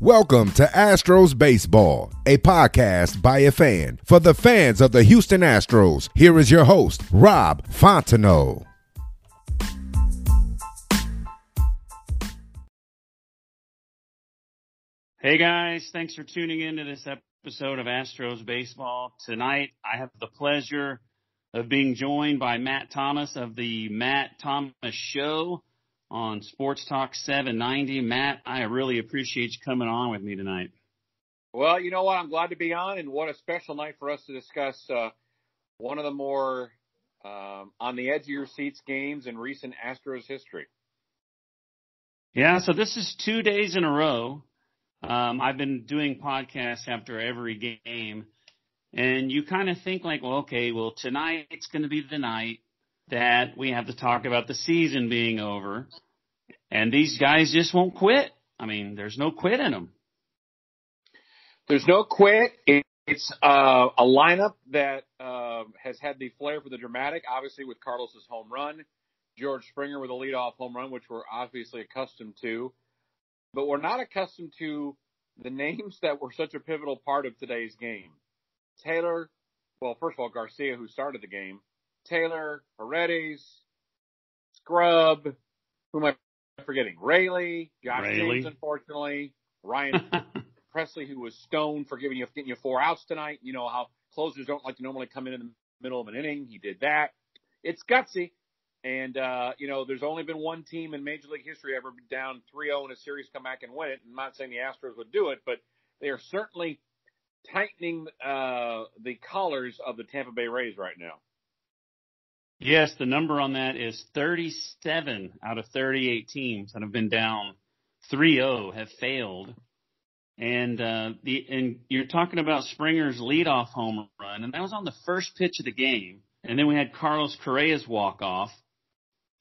Welcome to Astros Baseball, a podcast by a fan for the fans of the Houston Astros. Here is your host, Rob Fontenot. Hey guys, thanks for tuning in to this episode of Astros Baseball. Tonight, I have the pleasure of being joined by Matt Thomas of the Matt Thomas Show on Sports Talk 790. Matt, I really appreciate you coming on with me tonight. Well, you know what? I'm glad to be on, and what a special night for us to discuss uh, one of the more um, on the edge of your seats games in recent Astros history. Yeah, so this is two days in a row. Um, I've been doing podcasts after every game, and you kind of think like, well, okay, well tonight's going to be the night that we have to talk about the season being over, and these guys just won't quit. I mean, there's no quit in them. There's no quit. It's uh, a lineup that uh, has had the flair for the dramatic, obviously with Carlos's home run, George Springer with a leadoff home run, which we're obviously accustomed to, but we're not accustomed to the names that were such a pivotal part of today's game. Taylor, well, first of all, Garcia, who started the game, Taylor, Paredes, Scrubb, who am I forgetting? Raley, Josh Raley. James, unfortunately, Ryan Pressly, who was stoned for giving you getting you four outs tonight. You know how closers don't like to normally come in in the middle of an inning. He did that. It's gutsy. And, uh, you know, there's only been one team in Major League history ever down 3-0 in a series, come back and win it. I'm not saying the Astros would do it, but they are certainly tightening uh, the collars of the Tampa Bay Rays right now. Yes, the number on that is 37 out of 38 teams that have been down 3-0 have failed. And uh, the and you're talking about Springer's leadoff home run, and that was on the first pitch of the game. And then we had Carlos Correa's walk off.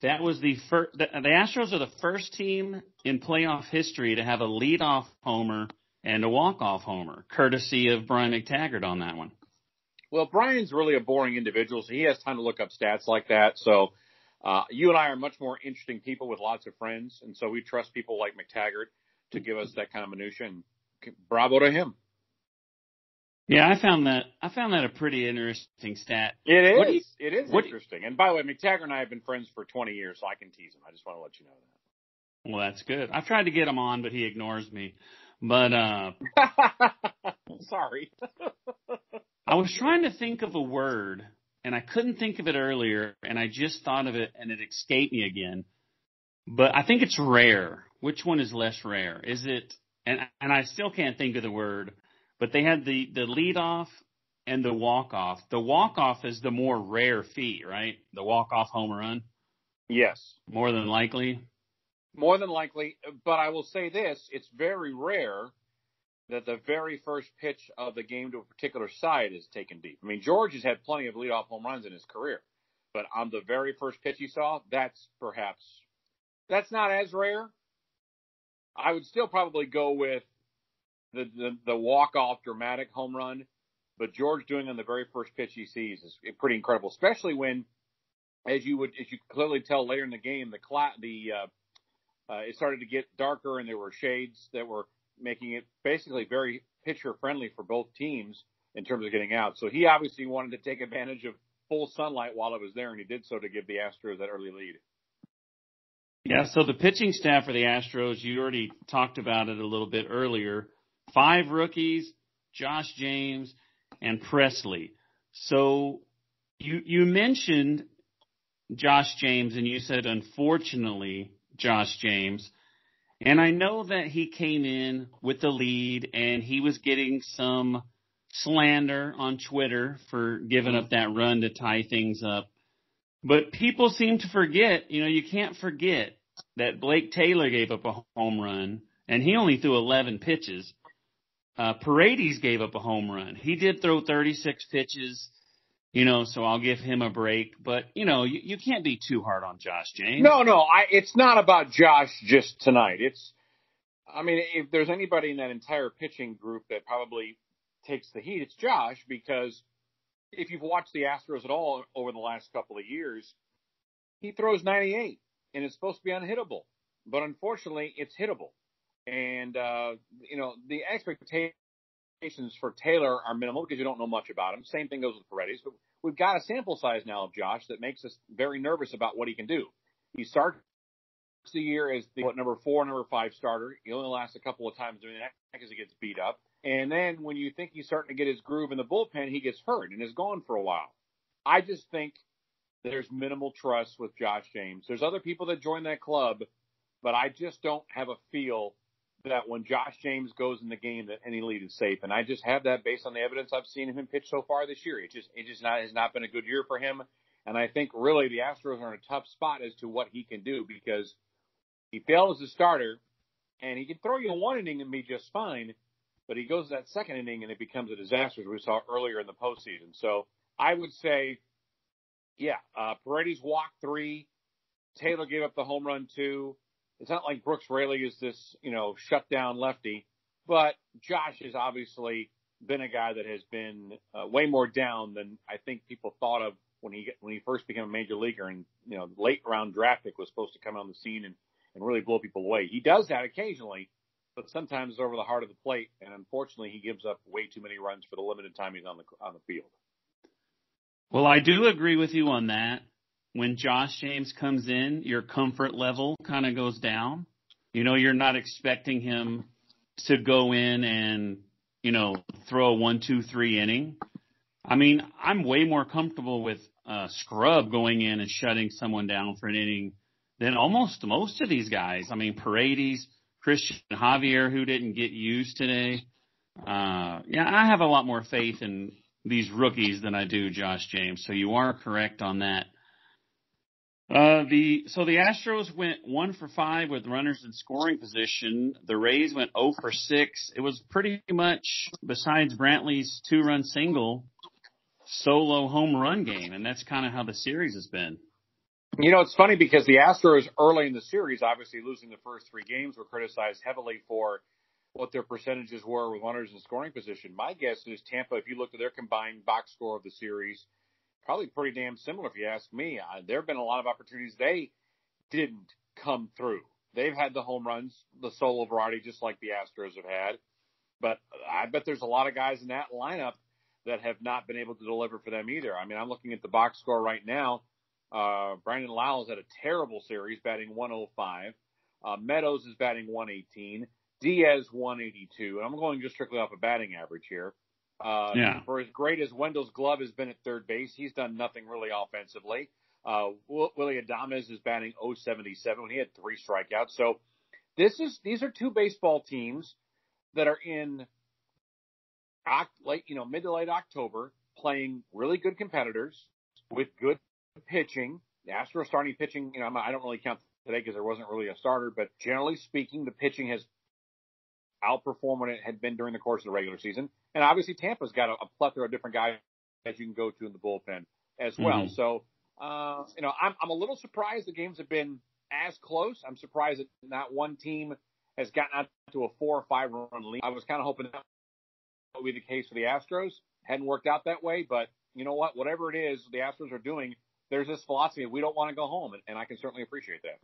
That was the first. The, the Astros are the first team in playoff history to have a leadoff homer and a walk off homer, courtesy of Brian McTaggart on that one. Well, Brian's really a boring individual, so he has time to look up stats like that. So uh, you and I are much more interesting people with lots of friends, and so we trust people like McTaggart to give us that kind of minutia. And bravo to him. Yeah, I found that I found that a pretty interesting stat. It is. You, it is interesting. And by the way, McTaggart and I have been friends for 20 years, so I can tease him. I just want to let you know that. Well, that's good. I've tried to get him on, but he ignores me. But uh. Sorry. I was trying to think of a word and I couldn't think of it earlier and I just thought of it and it escaped me again. But I think it's rare. Which one is less rare? Is it and and I still can't think of the word, but they had the the lead off and the walk off. The walk off is the more rare feat, right? The walk off home run, yes. more than likely. More than likely, but I will say this, it's very rare that the very first pitch of the game to a particular side is taken deep. I mean, George has had plenty of leadoff home runs in his career, but on the very first pitch he saw, that's perhaps, that's not as rare. I would still probably go with the, the, the walk-off dramatic home run, but George doing on the very first pitch he sees is pretty incredible, especially when, as you would, as you clearly tell later in the game, the cla- the, uh, uh, it started to get darker and there were shades that were making it basically very pitcher friendly for both teams in terms of getting out. So he obviously wanted to take advantage of full sunlight while it was there, and he did so to give the Astros that early lead. Yeah, so the pitching staff for the Astros, you already talked about it a little bit earlier. Five rookies, Josh James and Pressly. So you you mentioned Josh James and you said unfortunately Josh James. And I know that he came in with the lead and he was getting some slander on Twitter for giving up that run to tie things up. But people seem to forget, you know, you can't forget that Blake Taylor gave up a home run and he only threw 11 pitches. Uh, Paredes gave up a home run. He did throw 36 pitches, you know, so I'll give him a break. But, you know, you, you can't be too hard on Josh James. No, no, I, it's not about Josh just tonight. It's, I mean, if there's anybody in that entire pitching group that probably takes the heat, it's Josh because if you've watched the Astros at all over the last couple of years, he throws 98 and it's supposed to be unhittable, but unfortunately it's hittable. And, uh, you know, the expectations for Taylor are minimal because you don't know much about him. Same thing goes with Paredes, but we've got a sample size now of Josh that makes us very nervous about what he can do. He starts the year as the what, number four, number five starter. He only lasts a couple of times doing that because he gets beat up. And then when you think he's starting to get his groove in the bullpen, he gets hurt and is gone for a while. I just think there's minimal trust with Josh James. There's other people that join that club, but I just don't have a feel that when Josh James goes in the game that any lead is safe. And I just have that based on the evidence I've seen him pitch so far this year. It just it just not has not been a good year for him. And I think really the Astros are in a tough spot as to what he can do because he failed as a starter and he can throw you one inning and be just fine, but he goes that second inning and it becomes a disaster as we saw earlier in the postseason. So I would say, yeah, uh, Paredes walked three. Taylor gave up the home run two. It's not like Brooks Raley is this, you know, shut down lefty, but Josh has obviously been a guy that has been uh, way more down than I think people thought of when he when he first became a major leaguer and you know late round draft pick was supposed to come on the scene and and really blow people away. He does that occasionally, but sometimes over the heart of the plate, and unfortunately, he gives up way too many runs for the limited time he's on the on the field. Well, I do agree with you on that. When Josh James comes in, your comfort level kind of goes down. You know, you're not expecting him to go in and, you know, throw a one, two, three inning. I mean, I'm way more comfortable with uh, Scrubb going in and shutting someone down for an inning than almost most of these guys. I mean, Paredes, Christian Javier, who didn't get used today. Uh, yeah, I have a lot more faith in these rookies than I do Josh James. So you are correct on that. Uh, the so the Astros went one for five with runners in scoring position. The Rays went 0 for six. It was pretty much besides Brantley's two run single, solo home run game, and that's kind of how the series has been. You know, it's funny because the Astros early in the series, obviously losing the first three games, were criticized heavily for what their percentages were with runners in scoring position. My guess is Tampa, if you looked at their combined box score of the series, probably pretty damn similar if you ask me. Uh, there have been a lot of opportunities they didn't come through. They've had the home runs, the solo variety, just like the Astros have had. But I bet there's a lot of guys in that lineup that have not been able to deliver for them either. I mean, I'm looking at the box score right now. Uh, Brandon Lowe's had a terrible series, batting 105. Uh, Meadows is batting 118. Diaz 182. And I'm going just strictly off a batting average here. Uh, yeah. For as great as Wendle's glove has been at third base, he's done nothing really offensively. Uh, Willy Adames is batting 077 when he had three strikeouts. So this is these are two baseball teams that are in late, you know, mid to late October, playing really good competitors with good pitching. The Astros starting pitching, you know, I don't really count today because there wasn't really a starter, but generally speaking, the pitching has outperformed what it had been during the course of the regular season. And obviously, Tampa's got a, a plethora of different guys that you can go to in the bullpen as well. Mm-hmm. So, uh, you know, I'm, I'm a little surprised the games have been as close. I'm surprised that not one team has gotten out to a four or five run lead. I was kind of hoping that would be the case for the Astros. Hadn't worked out that way, but you know what? Whatever it is the Astros are doing, there's this philosophy we don't want to go home, and, and I can certainly appreciate that.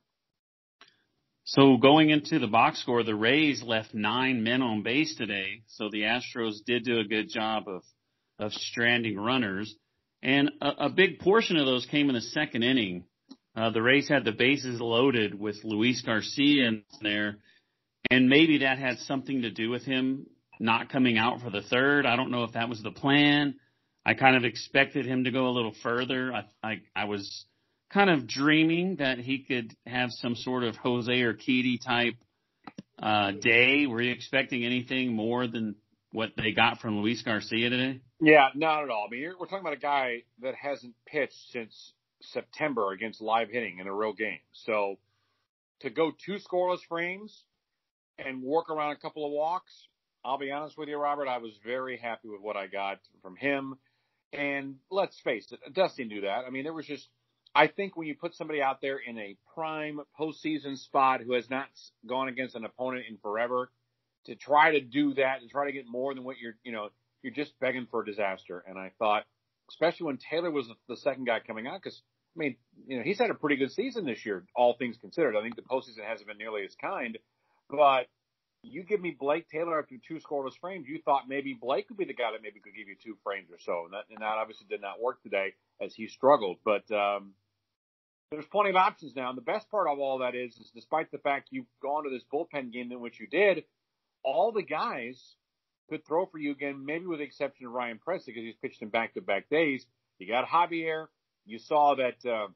So going into the box score, the Rays left nine men on base today. So the Astros did do a good job of of stranding runners, and a, a big portion of those came in the second inning. Uh, the Rays had the bases loaded with Luis Garcia in there, and maybe that had something to do with him not coming out for the third. I don't know if that was the plan. I kind of expected him to go a little further. I I, I was kind of dreaming that he could have some sort of Jose Urquidy type uh, day. Were you expecting anything more than what they got from Luis Garcia today? Yeah, not at all. I mean, we're talking about a guy that hasn't pitched since September against live hitting in a real game. So to go two scoreless frames and work around a couple of walks, I'll be honest with you, Robert, I was very happy with what I got from him. And let's face it, Dusty knew that. I mean, there was just, I think when you put somebody out there in a prime postseason spot who has not gone against an opponent in forever, to try to do that and try to get more than what you're, you know, you're just begging for a disaster. And I thought, especially when Taylor was the second guy coming out, because I mean, you know, he's had a pretty good season this year, all things considered. I think the postseason hasn't been nearly as kind, but you give me Blake Taylor after two scoreless frames, you thought maybe Blake would be the guy that maybe could give you two frames or so, and that, and that obviously did not work today as he struggled. But um, there's plenty of options now, and the best part of all that is, is despite the fact you've gone to this bullpen game in which you did, all the guys could throw for you again, maybe with the exception of Ryan Pressly because he's pitched in back-to-back days. You got Javier. You saw that uh,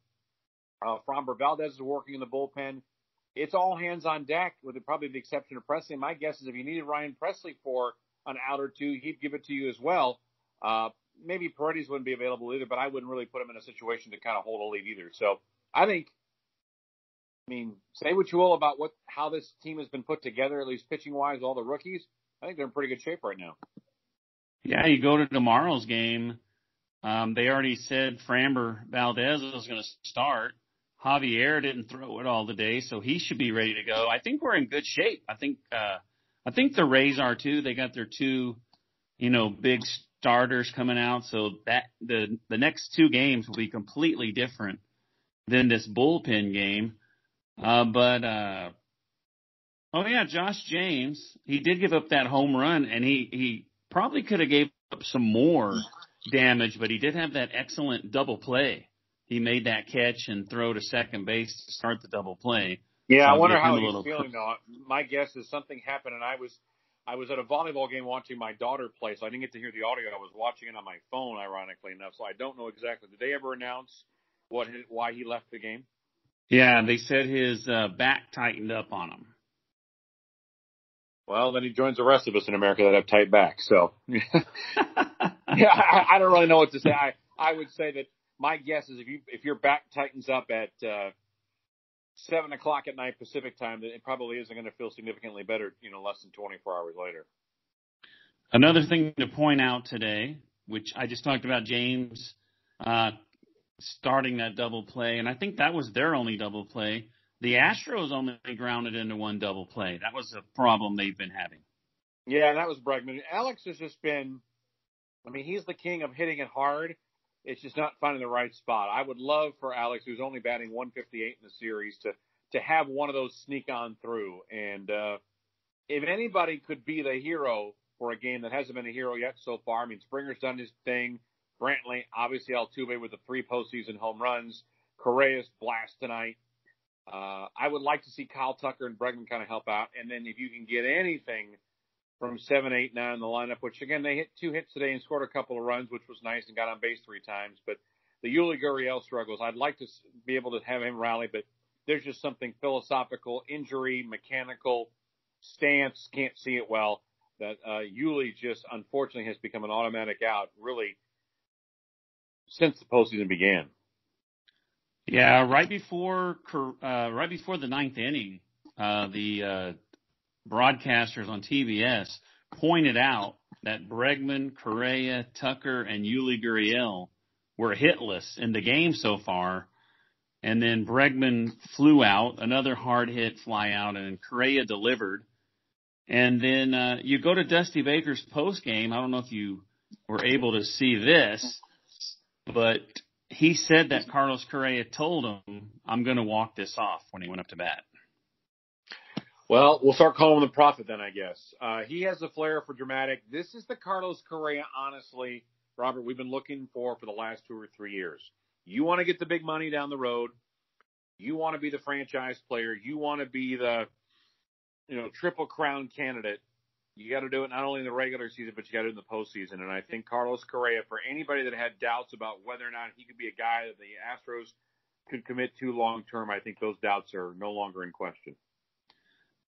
uh, Framber Valdez is working in the bullpen. It's all hands on deck, with the, probably the exception of Pressly. My guess is if you needed Ryan Pressly for an out or two, he'd give it to you as well. Uh, maybe Paredes wouldn't be available either, but I wouldn't really put him in a situation to kind of hold a lead either. So I think I mean, say what you will about what how this team has been put together, at least pitching wise, all the rookies. I think they're in pretty good shape right now. Yeah, you go to tomorrow's game. Um, they already said Framber Valdez is going to start. Javier didn't throw it all today, so he should be ready to go. I think we're in good shape. I think uh, I think the Rays are too. They got their two, you know, big starters coming out, so that the the next two games will be completely different than this bullpen game. Uh, but, uh, oh yeah, Josh James, he did give up that home run and he, he probably could have gave up some more damage, but he did have that excellent double play. He made that catch and throw to second base to start the double play. Yeah, so I wonder how he's feeling though. My guess is something happened and I was, I was at a volleyball game watching my daughter play, so I didn't get to hear the audio. I was watching it on my phone, ironically enough, so I don't know exactly. Did they ever announce what why he left the game? Yeah, they said his uh, back tightened up on him. Well, then he joins the rest of us in America that have tight backs. So, yeah, I, I don't really know what to say. I I would say that my guess is if you if your back tightens up at uh, seven o'clock at night Pacific time, then it probably isn't going to feel significantly better. You know, less than 24 hours later. Another thing to point out today, which I just talked about, James uh, starting that double play, and I think that was their only double play. The Astros only grounded into one double play. That was a problem they've been having. Yeah, that was Bregman. Alex has just been, I mean, he's the king of hitting it hard. It's just not finding the right spot. I would love for Alex, who's only batting 158 in the series, to to have one of those sneak on through. And uh, if anybody could be the hero for a game that hasn't been a hero yet so far, I mean, Springer's done his thing. Brantley, obviously Altuve with the three postseason home runs. Correa's blast tonight. Uh, I would like to see Kyle Tucker and Bregman kind of help out. And then if you can get anything from seven, eight, nine in the lineup, which again, they hit two hits today and scored a couple of runs, which was nice and got on base three times. But the Yuli Gurriel struggles, I'd like to be able to have him rally, but there's just something philosophical, injury, mechanical, stance, can't see it well. That uh, Yuli just unfortunately has become an automatic out, really since the postseason began. Yeah, right before uh, right before the ninth inning, uh, the uh, broadcasters on TBS pointed out that Bregman, Correa, Tucker, and Yuli Gurriel were hitless in the game so far. And then Bregman flew out, another hard hit fly out, and Correa delivered. And then uh, you go to Dusty Baker's post game. I don't know if you were able to see this, but he said that Carlos Correa told him, "I'm going to walk this off" when he went up to bat. Well, we'll start calling him the prophet then, I guess. Uh, he has a flair for dramatic. This is the Carlos Correa, honestly, Robert, we've been looking for for the last two or three years. You want to get the big money down the road. You want to be the franchise player. You want to be the, you know, triple crown candidate you got to do it not only in the regular season, but you got to do it in the postseason. And I think Carlos Correa, for anybody that had doubts about whether or not he could be a guy that the Astros could commit to long term, I think those doubts are no longer in question.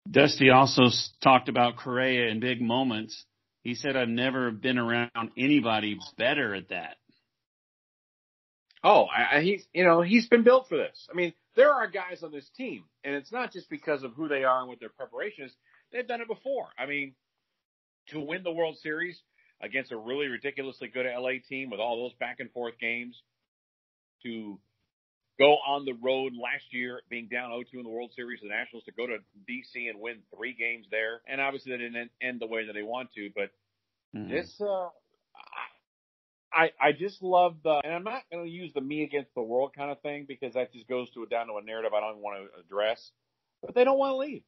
Dusty also talked about Correa in big moments. He said, I've never been around anybody better at that. Oh, I, I, he's you know he's been built for this. I mean, there are guys on this team, and it's not just because of who they are and what their preparation is. They've done it before. I mean, to win the World Series against a really ridiculously good LA team with all those back and forth games, to go on the road last year being down 0-2 in the World Series, the Nationals to go to DC and win three games there, and obviously they didn't end the way that they want to, but mm-hmm. this. uh I I just love the, and I'm not going to use the me against the world kind of thing because that just goes to a, down to a narrative I don't want to address. But they don't want to leave.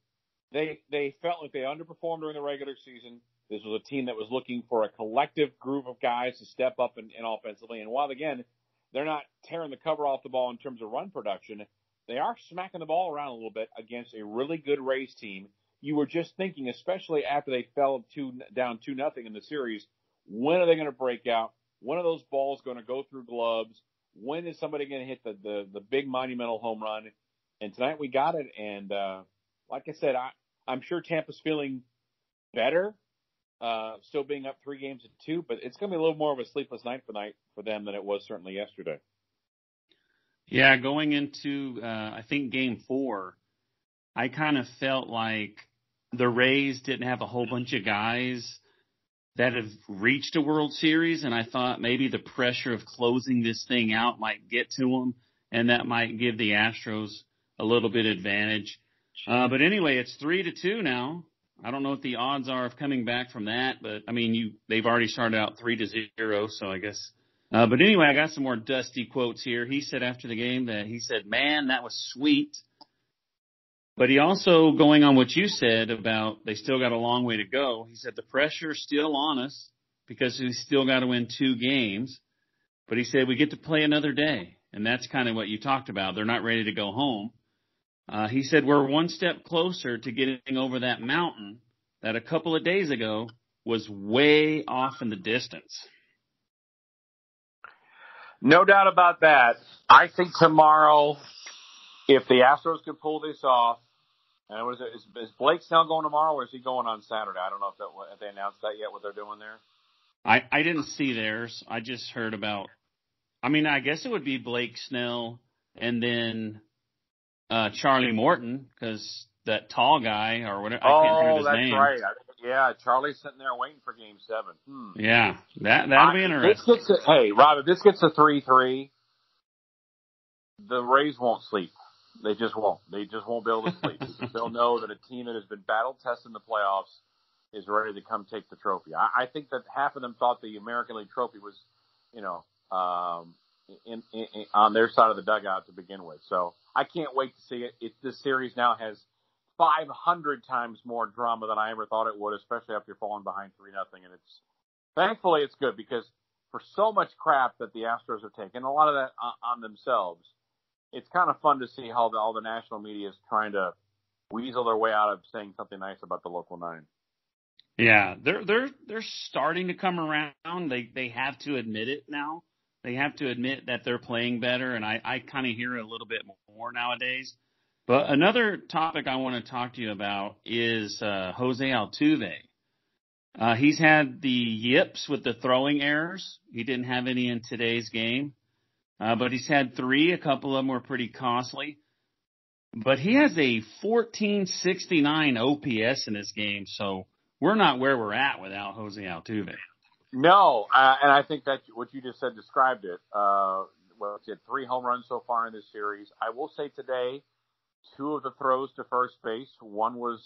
They they felt like they underperformed during the regular season. This was a team that was looking for a collective group of guys to step up in, in offensively. And while again they're not tearing the cover off the ball in terms of run production, they are smacking the ball around a little bit against a really good Rays team. You were just thinking, especially after they fell two down two nothing in the series, when are they going to break out? When are those balls going to go through gloves? When is somebody going to hit the, the, the big monumental home run? And tonight we got it. And, uh, like I said, I, I'm sure Tampa's feeling better, uh, still being up three games to two, but it's going to be a little more of a sleepless night for night for them than it was certainly yesterday. Yeah, going into, uh, I think game four, I kind of felt like the Rays didn't have a whole bunch of guys that have reached a World Series, and I thought maybe the pressure of closing this thing out might get to them, and that might give the Astros a little bit advantage. Uh, but anyway, it's three to two now. I don't know what the odds are of coming back from that, but I mean, you they've already started out three to zero, so I guess. Uh, but anyway, I got some more dusty quotes here. He said after the game that he said, "Man, that was sweet." But he also, going on what you said about they still got a long way to go, he said the pressure's still on us because we still got to win two games. But he said we get to play another day. And that's kind of what you talked about. They're not ready to go home. Uh, he said we're one step closer to getting over that mountain that a couple of days ago was way off in the distance. No doubt about that. I think tomorrow if the Astros can pull this off, and was it, is, is Blake Snell going tomorrow, or is he going on Saturday? I don't know if, that, if they announced that yet. What they're doing there? I I didn't see theirs. I just heard about. I mean, I guess it would be Blake Snell and then uh Charlie Morton because that tall guy or whatever. I can't oh, his that's name. right. Yeah, Charlie's sitting there waiting for Game Seven. Hmm. Yeah, that that'll be interesting. This gets a, hey, Rob, if this gets a three-three, the Rays won't sleep. They just won't. They just won't be able to sleep. They'll know that a team that has been battle tested in the playoffs is ready to come take the trophy. I, I think that half of them thought the American League trophy was, you know, um, in, in, in, on their side of the dugout to begin with. So I can't wait to see it. it. This series now has 500 times more drama than I ever thought it would, especially after falling behind three nothing. And it's thankfully it's good because for so much crap that the Astros have taken, a lot of that on, themselves it's kind of fun to see how the, all the national media is trying to weasel their way out of saying something nice about the local nine. Yeah, they're they're they're starting to come around. They they have to admit it now. They have to admit that they're playing better, and I I kind of hear a little bit more nowadays. But another topic I want to talk to you about is uh, Jose Altuve. Uh, he's had the yips with the throwing errors. He didn't have any in today's game. Uh, but he's had three. A couple of them were pretty costly. But he has a 1469 OPS in this game, so we're not where we're at without Jose Altuve. No, uh, and I think that what you just said described it. Uh, well, he had three home runs so far in this series. I will say today, two of the throws to first base, one was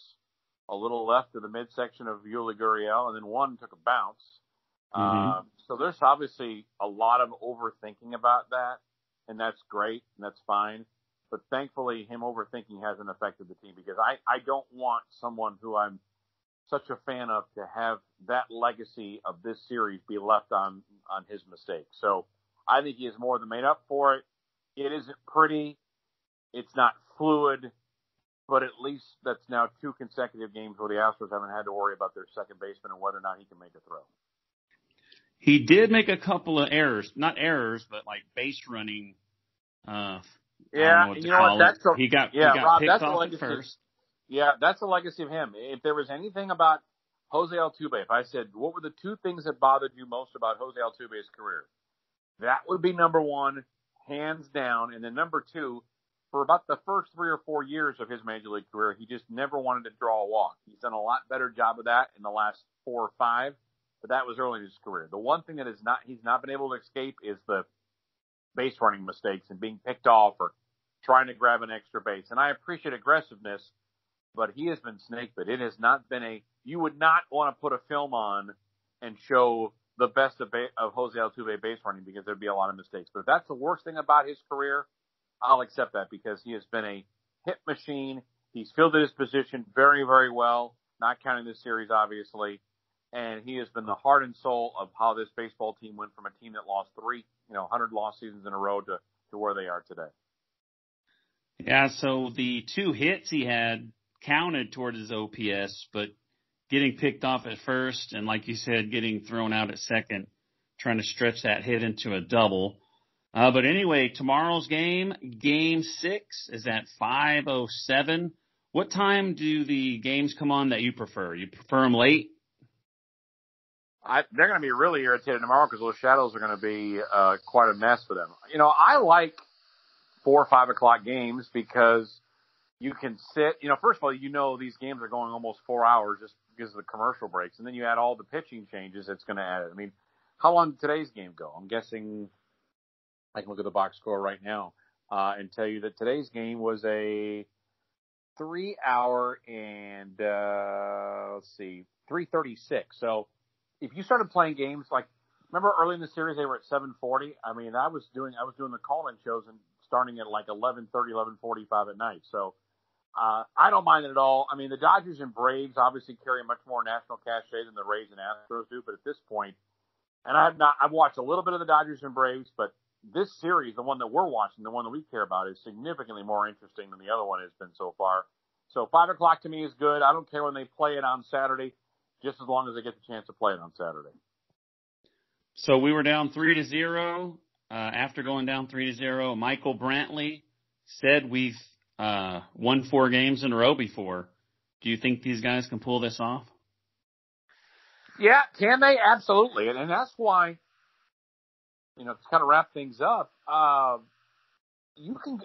a little left of the midsection of Yuli Gurriel, and then one took a bounce. Mm-hmm. Um, so there's obviously a lot of overthinking about that, and that's great and that's fine. But thankfully, him overthinking hasn't affected the team because I, I don't want someone who I'm such a fan of to have that legacy of this series be left on on his mistake. So I think he has more than made up for it. It isn't pretty. It's not fluid, but at least that's now two consecutive games where the Astros haven't had to worry about their second baseman and whether or not he can make a throw. He did make a couple of errors, not errors, but like base running. Uh, yeah, you know what? That's a, he got yeah, he got Rob, picked that's off a legacy. first. Yeah, that's the legacy of him. If there was anything about Jose Altuve, if I said what were the two things that bothered you most about Jose Altuve's career, that would be number one. hands down. And then number two, for about the first three or four years of his major league career, he just never wanted to draw a walk. He's done a lot better job of that in the last four or five, but that was early in his career. The one thing that is not he's not been able to escape is the base running mistakes and being picked off or trying to grab an extra base. And I appreciate aggressiveness, but he has been snake bit. It has not been a you would not want to put a film on and show the best of, of Jose Altuve base running because there'd be a lot of mistakes. But if that's the worst thing about his career, I'll accept that because he has been a hit machine. He's fielded his position very, very well, not counting this series, obviously. And he has been the heart and soul of how this baseball team went from a team that lost three, you know, 100 lost seasons in a row to, to where they are today. Yeah, so the two hits he had counted towards his OPS, but getting picked off at first and like you said, getting thrown out at second, trying to stretch that hit into a double. Uh, but anyway, tomorrow's game, game six, is at 5.07. What time do the games come on that you prefer? You prefer them late? I, they're going to be really irritated tomorrow because those shadows are going to be uh, quite a mess for them. You know, I like four or five o'clock games because you can sit. You know, first of all, you know these games are going almost four hours just because of the commercial breaks, and then you add all the pitching changes. It's going to add. I mean, how long did today's game go? I'm guessing I can look at the box score right now uh, and tell you that today's game was a three hour and uh, let's see, three thirty six. So if you started playing games like remember early in the series they were at seven forty. I mean, I was doing I was doing the call in shows and starting at like eleven thirty, eleven forty five at night. So uh, I don't mind it at all. I mean, the Dodgers and Braves obviously carry much more national cachet than the Rays and Astros do, but at this point, and I've not I've watched a little bit of the Dodgers and Braves, but this series, the one that we're watching, the one that we care about, is significantly more interesting than the other one has been so far. So five o'clock to me is good. I don't care when they play it on Saturday, just as long as they get the chance to play it on Saturday. So we were down three to zero. Uh, after going down three to zero, Michael Brantley said we've uh, won four games in a row before. Do you think these guys can pull this off? Yeah, can they? Absolutely, and, and that's why you know, to kind of wrap things up, uh, you can,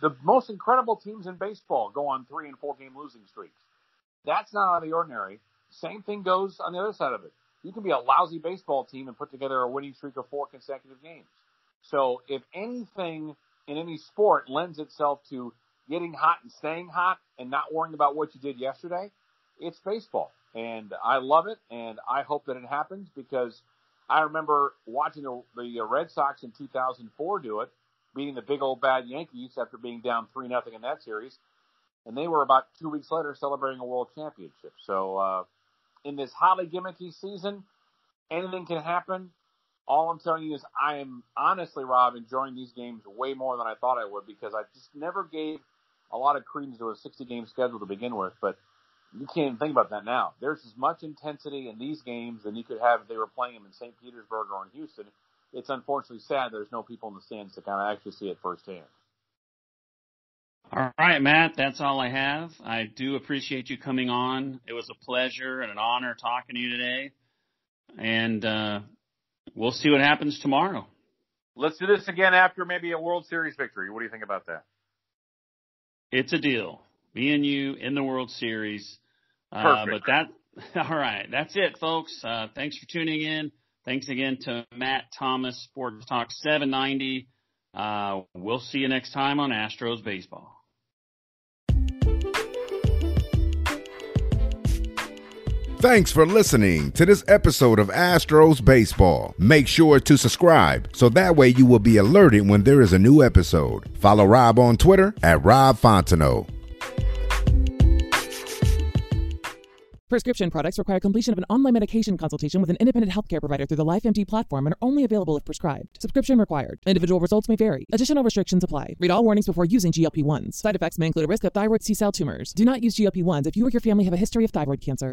the most incredible teams in baseball go on three and four game losing streaks. That's not out of the ordinary. Same thing goes on the other side of it. You can be a lousy baseball team and put together a winning streak of four consecutive games. So if anything in any sport lends itself to getting hot and staying hot and not worrying about what you did yesterday, it's baseball. And I love it and I hope that it happens because I remember watching the, the Red Sox in 2004 do it, beating the big old bad Yankees after being down three nothing in that series, and they were about two weeks later celebrating a world championship. So uh, in this highly gimmicky season, anything can happen. All I'm telling you is I am honestly, Rob, enjoying these games way more than I thought I would because I just never gave a lot of credence to a 60 game schedule to begin with, but you can't even think about that now. There's as much intensity in these games than you could have if they were playing them in St. Petersburg or in Houston. It's unfortunately sad there's no people in the stands to kind of actually see it firsthand. All right, Matt, that's all I have. I do appreciate you coming on. It was a pleasure and an honor talking to you today. And uh, we'll see what happens tomorrow. Let's do this again after maybe a World Series victory. What do you think about that? It's a deal. Me and you in the World Series. Uh, but that, all right, that's it, folks. Uh, thanks for tuning in. Thanks again to Matt Thomas, Sports Talk 790. Uh, we'll see you next time on Astros Baseball. Thanks for listening to this episode of Astros Baseball. Make sure to subscribe so that way you will be alerted when there is a new episode. Follow Rob on Twitter at Rob Fontenot. Prescription products require completion of an online medication consultation with an independent healthcare provider through the LifeMD platform and are only available if prescribed. Subscription required. Individual results may vary. Additional restrictions apply. Read all warnings before using GLP-1s. Side effects may include a risk of thyroid C-cell tumors. Do not use GLP-1s if you or your family have a history of thyroid cancer.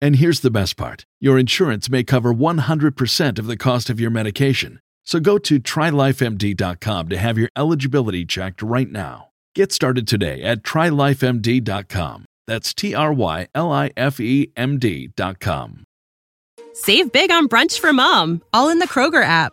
And here's the best part your insurance may cover 100% of the cost of your medication. So go to trylifemd.com to have your eligibility checked right now. Get started today at trylifemd.com. That's T R Y L I F E M D.com. Save big on brunch for mom, all in the Kroger app.